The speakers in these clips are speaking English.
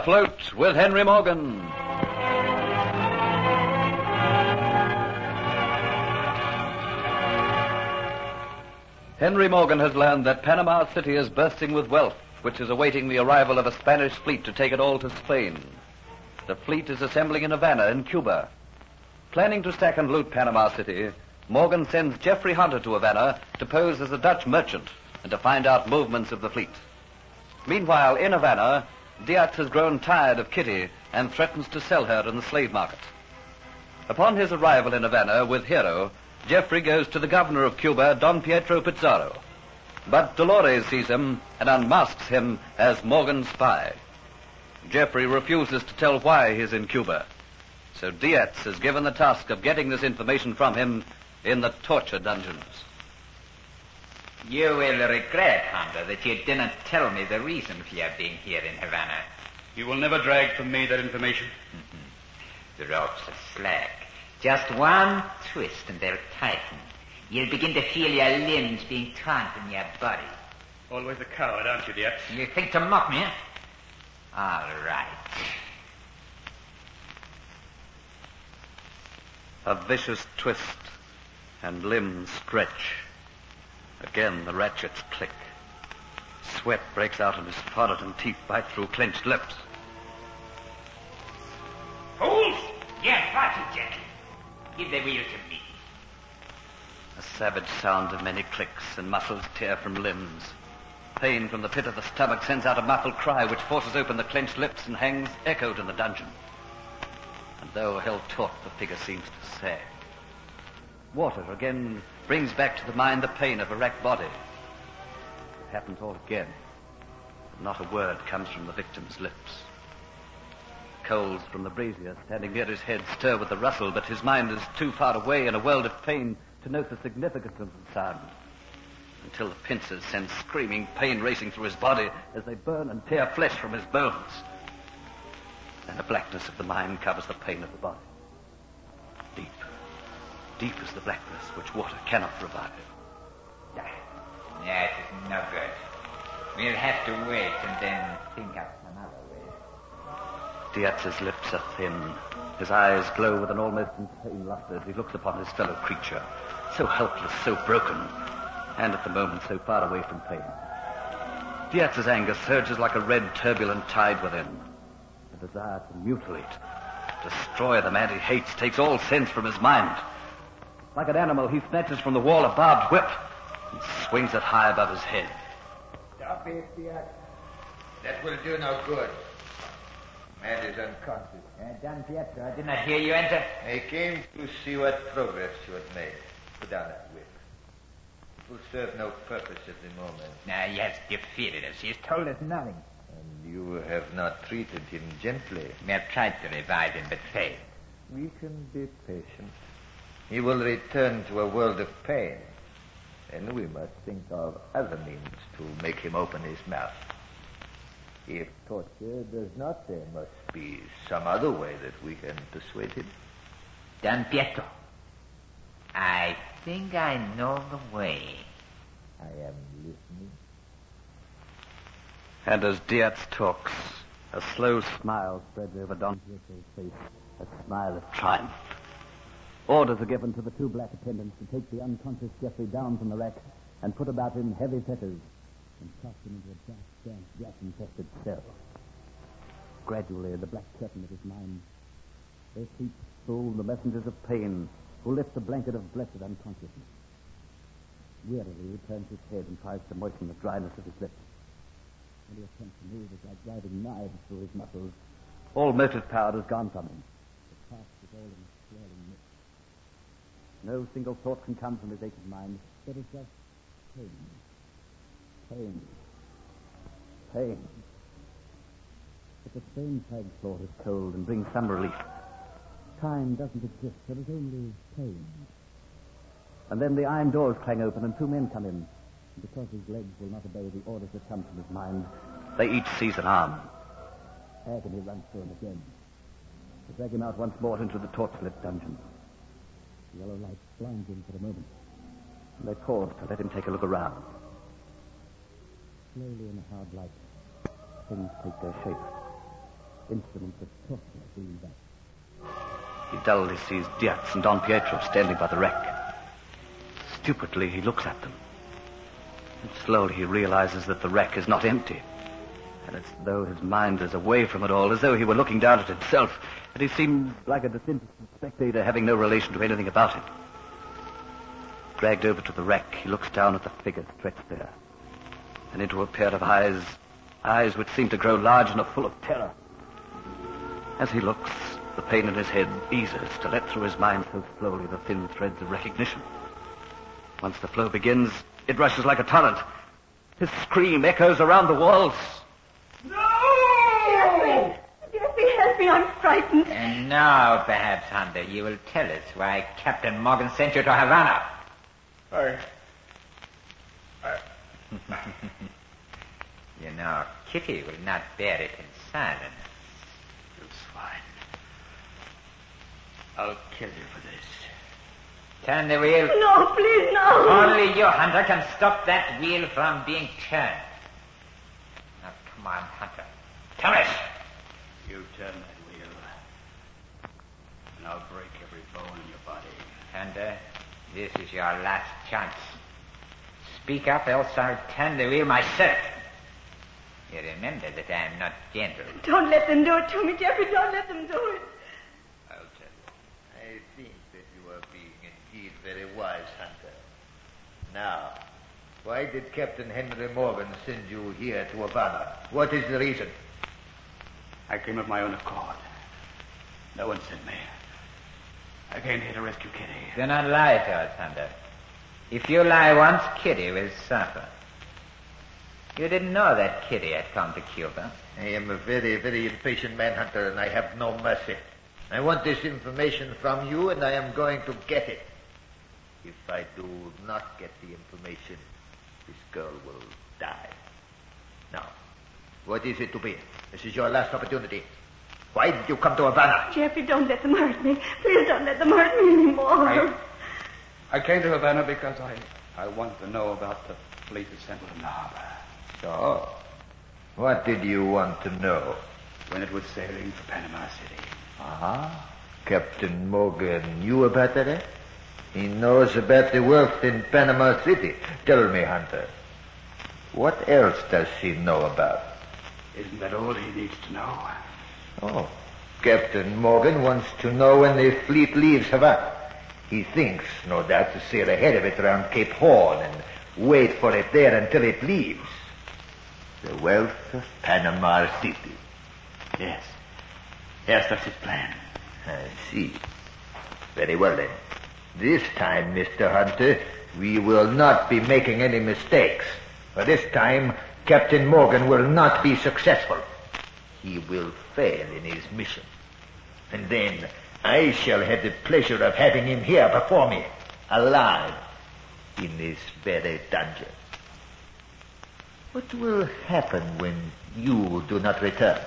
Afloat with Henry Morgan. Henry Morgan has learned that Panama City is bursting with wealth, which is awaiting the arrival of a Spanish fleet to take it all to Spain. The fleet is assembling in Havana, in Cuba. Planning to sack and loot Panama City, Morgan sends Jeffrey Hunter to Havana to pose as a Dutch merchant and to find out movements of the fleet. Meanwhile, in Havana, Diaz has grown tired of Kitty and threatens to sell her in the slave market. Upon his arrival in Havana with Hero, Jeffrey goes to the governor of Cuba, Don Pietro Pizarro. But Dolores sees him and unmasks him as Morgan's spy. Jeffrey refuses to tell why he's in Cuba. So Diaz is given the task of getting this information from him in the torture dungeons. You will regret, Hunter, that you didn't tell me the reason for your being here in Havana. You will never drag from me that information. The ropes are slack. Just one twist and they'll tighten. You'll begin to feel your limbs being torn from your body. Always a coward, aren't you, Diaz? You think to mock me, eh? All right. A vicious twist and limbs stretch. Again the ratchets click. Sweat breaks out on his forehead and teeth bite through clenched lips. Fools! Yes, watch it, Jackie. Give the wheel to me. A savage sound of many clicks and muscles tear from limbs. Pain from the pit of the stomach sends out a muffled cry which forces open the clenched lips and hangs echoed in the dungeon. And though held taut, the figure seems to sag. Water again brings back to the mind the pain of a wrecked body. It happens all again. But not a word comes from the victim's lips. Coals from the brazier standing near his head stir with the rustle, but his mind is too far away in a world of pain to note the significance of the sound. Until the pincers send screaming pain racing through his body as they burn and tear flesh from his bones. And the blackness of the mind covers the pain of the body. Deep, is the blackness which water cannot revive. That is no good. We'll have to wait and then think up another way. Diaz's lips are thin. His eyes glow with an almost insane luster as he looks upon his fellow creature, so helpless, so broken, and at the moment so far away from pain. Diaz's anger surges like a red, turbulent tide within. The desire to mutilate, destroy the man he hates, takes all sense from his mind. Like an animal, he snatches from the wall a barbed whip and swings it high above his head. Stop it, Diaz. That will do no good. Man is unconscious. Uh, Don Pietro, I did not hear you enter. I came to see what progress you had made. Put down that whip. It will serve no purpose at the moment. Now, he has defeated us. He has told us nothing. And you have not treated him gently. We have tried to revive him, but failed. We can be patient. He will return to a world of pain. And we must think of other means to make him open his mouth. If torture does not, there must be some other way that we can persuade him. Don Pietro, I think I know the way. I am listening. And as Diaz talks, a slow smile spreads over Don Pietro's face, a smile of triumph. Orders are given to the two black attendants to take the unconscious Jeffrey down from the rack and put about him heavy fetters and cast him into a dark, damp, gas-infested cell. Gradually, the black curtain of his mind, their feet full the messengers of pain who lift the blanket of blessed unconsciousness. Wearily, he turns his head and tries to moisten the dryness of his lips. When he attempts to move, it's like driving knives through his muscles. All motive power has gone from him. The past is all in a swirling mist. No single thought can come from his aching mind. There is just pain. Pain. Pain. But the same tag thought is cold and brings some relief. Time doesn't exist. There is only pain. And then the iron doors clang open and two men come in. And because his legs will not obey the orders that come from his mind, they each seize an arm. Agony runs through him again. They drag him out once more into the torch-lit dungeon. The yellow light blinds him for a moment. They pause to let him take a look around. Slowly in the hard light, things take their shape. instruments of torture being back. He dully sees Diaz and Don Pietro standing by the rack. Stupidly, he looks at them. And slowly he realizes that the rack is not empty. And it's as though his mind is away from it all, as though he were looking down at himself. And he seems like a disinterested spectator having no relation to anything about it. Dragged over to the rack, he looks down at the figure stretched there. And into a pair of eyes, eyes which seem to grow large and are full of terror. As he looks, the pain in his head eases to let through his mind so slowly the thin threads of recognition. Once the flow begins, it rushes like a torrent. His scream echoes around the walls. Jeffrey! Jeffrey, help me. I'm frightened. And now, perhaps, Hunter, you will tell us why Captain Morgan sent you to Havana. I. I. You know, Kitty will not bear it in silence. It's fine. I'll kill you for this. Turn the wheel. No, please, no. Only you, Hunter, can stop that wheel from being turned. Now, come on, Hunter. Tell us. You turn that wheel, and I'll break every bone in your body. Hunter, uh, this is your last chance. Speak up, else I'll turn the wheel myself. You remember that I am not gentle. Don't let them do it to me, Jeffrey. Don't let them do it. I'll tell you. I think that you are being indeed very wise, Hunter. Now, why did Captain Henry Morgan send you here to Havana? What is the reason? I came of my own accord. No one sent me. I came here to rescue Kitty. Do not lie to us, Hunter. If you lie once, Kitty will suffer. You didn't know that Kitty had come to Cuba. I am a very, very impatient man, Hunter, and I have no mercy. I want this information from you, and I am going to get it. If I do not get the information, this girl will die. Now, what is it to be? This is your last opportunity. Why did you come to Havana? Jeffrey, don't let them hurt me. Please don't let them hurt me anymore. I, I came to Havana because I, I wanted to know about the fleet assembled in the harbor. So, what did you want to know? When it was sailing for Panama City. Ah, Captain Morgan knew about that, eh? He knows about the wealth in Panama City. Tell me, Hunter, what else does he know about? Isn't that all he needs to know? Oh, Captain Morgan wants to know when the fleet leaves Havana. He thinks, no doubt, to sail ahead of it around Cape Horn and wait for it there until it leaves. The wealth of Panama City. Yes. Yes, that's his plan. I see. Very well then. This time, Mr. Hunter, we will not be making any mistakes. For this time, Captain Morgan will not be successful. He will fail in his mission. And then I shall have the pleasure of having him here before me, alive, in this very dungeon. What will happen when you do not return?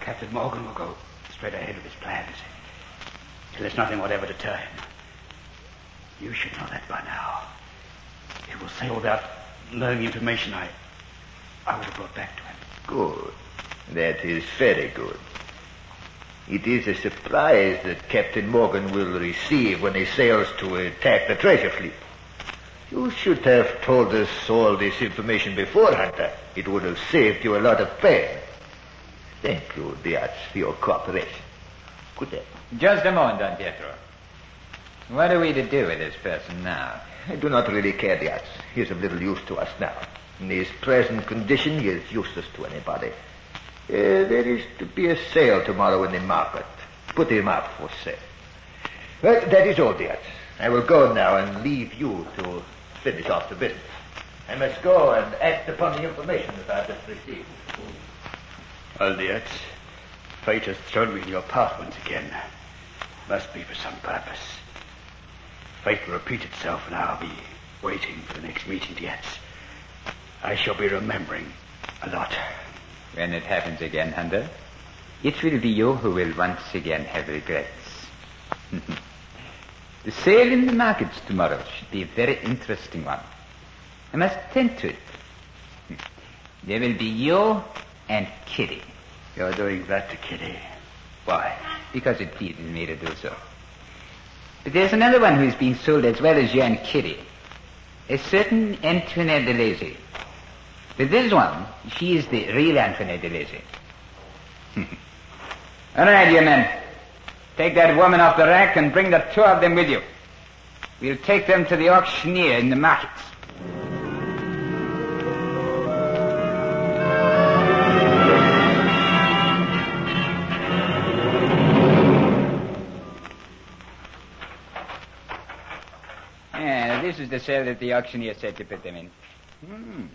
Captain Morgan will go straight ahead with his plans. There's nothing whatever to deter him. You should know that by now. He will sail without learning information I, I would have brought back to him. Good. That is very good. It is a surprise that Captain Morgan will receive when he sails to attack the treasure fleet. You should have told us all this information before, Hunter. It would have saved you a lot of pain. Thank you, Diaz, for your cooperation. Good day. Just a moment, Don Pietro. What are we to do with this person now? I do not really care, Diaz. He is of little use to us now. In his present condition, he is useless to anybody. Uh, there is to be a sale tomorrow in the market. Put him up for sale. Well, that is all, Diaz. I will go now and leave you to finish off the business. I must go and act upon the information that I have just received. Well, Diaz, fate has thrown me in your path once again. Must be for some purpose. Fate will repeat itself, and I'll be waiting for the next meeting, Diaz. I shall be remembering a lot. When it happens again, Hunter, it will be you who will once again have regrets. the sale in the markets tomorrow should be a very interesting one. I must tend to it. There will be you and Kitty. You're doing that to Kitty. Why? Because it pleases me to do so. But there's another one who's been sold as well as you and Kitty. A certain Antoinette de Lacy. But this one, she is the real Antoinette de All right, you men. Take that woman off the rack and bring the two of them with you. We'll take them to the auctioneer in the markets. Yeah, this is the cell that the auctioneer said to put them in. Hmm.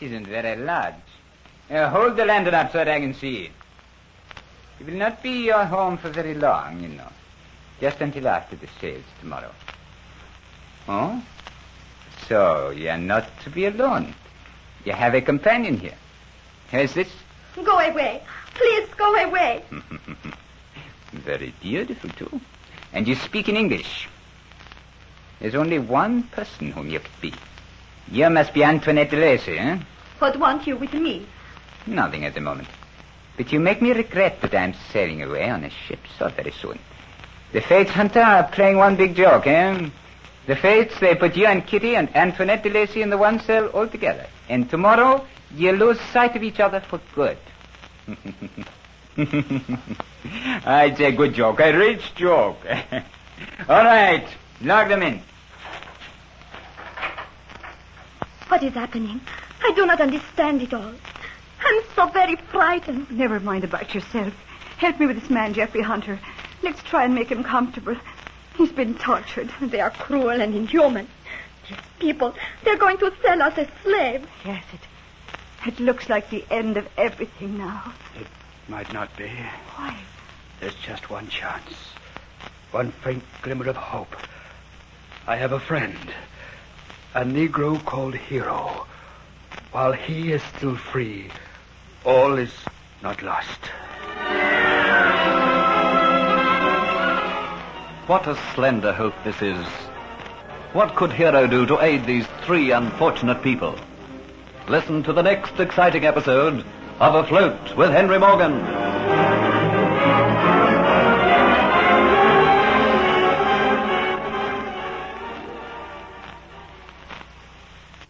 It isn't very large. Uh, hold the lantern up so that I can see. It will not be your home for very long, you know. Just until after the sales tomorrow. Oh? So you're not to be alone. You have a companion here. Who's this? Go away. Please go away. Very beautiful, too. And you speak in English. There's only one person whom you could be. You must be Antoinette de Lacy, eh? What want you with me? Nothing at the moment. But you make me regret that I'm sailing away on a ship so very soon. The Fates, Hunter, are playing one big joke, eh? The Fates, they put you and Kitty and Antoinette de Lacy in the one cell altogether. And tomorrow, you lose sight of each other for good. it's a good joke, a rich joke. All right, lock them in. What is happening? I do not understand it all. I'm so very frightened. Never mind about yourself. Help me with this man, Jeffrey Hunter. Let's try and make him comfortable. He's been tortured. They are cruel and inhuman. These people, they're going to sell us as slaves. Yes, it, it looks like the end of everything now. It might not be. Why? There's just one chance. One faint glimmer of hope. I have a friend. A Negro called Hero. While he is still free, all is not lost. What a slender hope this is. What could Hero do to aid these three unfortunate people? Listen to the next exciting episode of Afloat with Henry Morgan.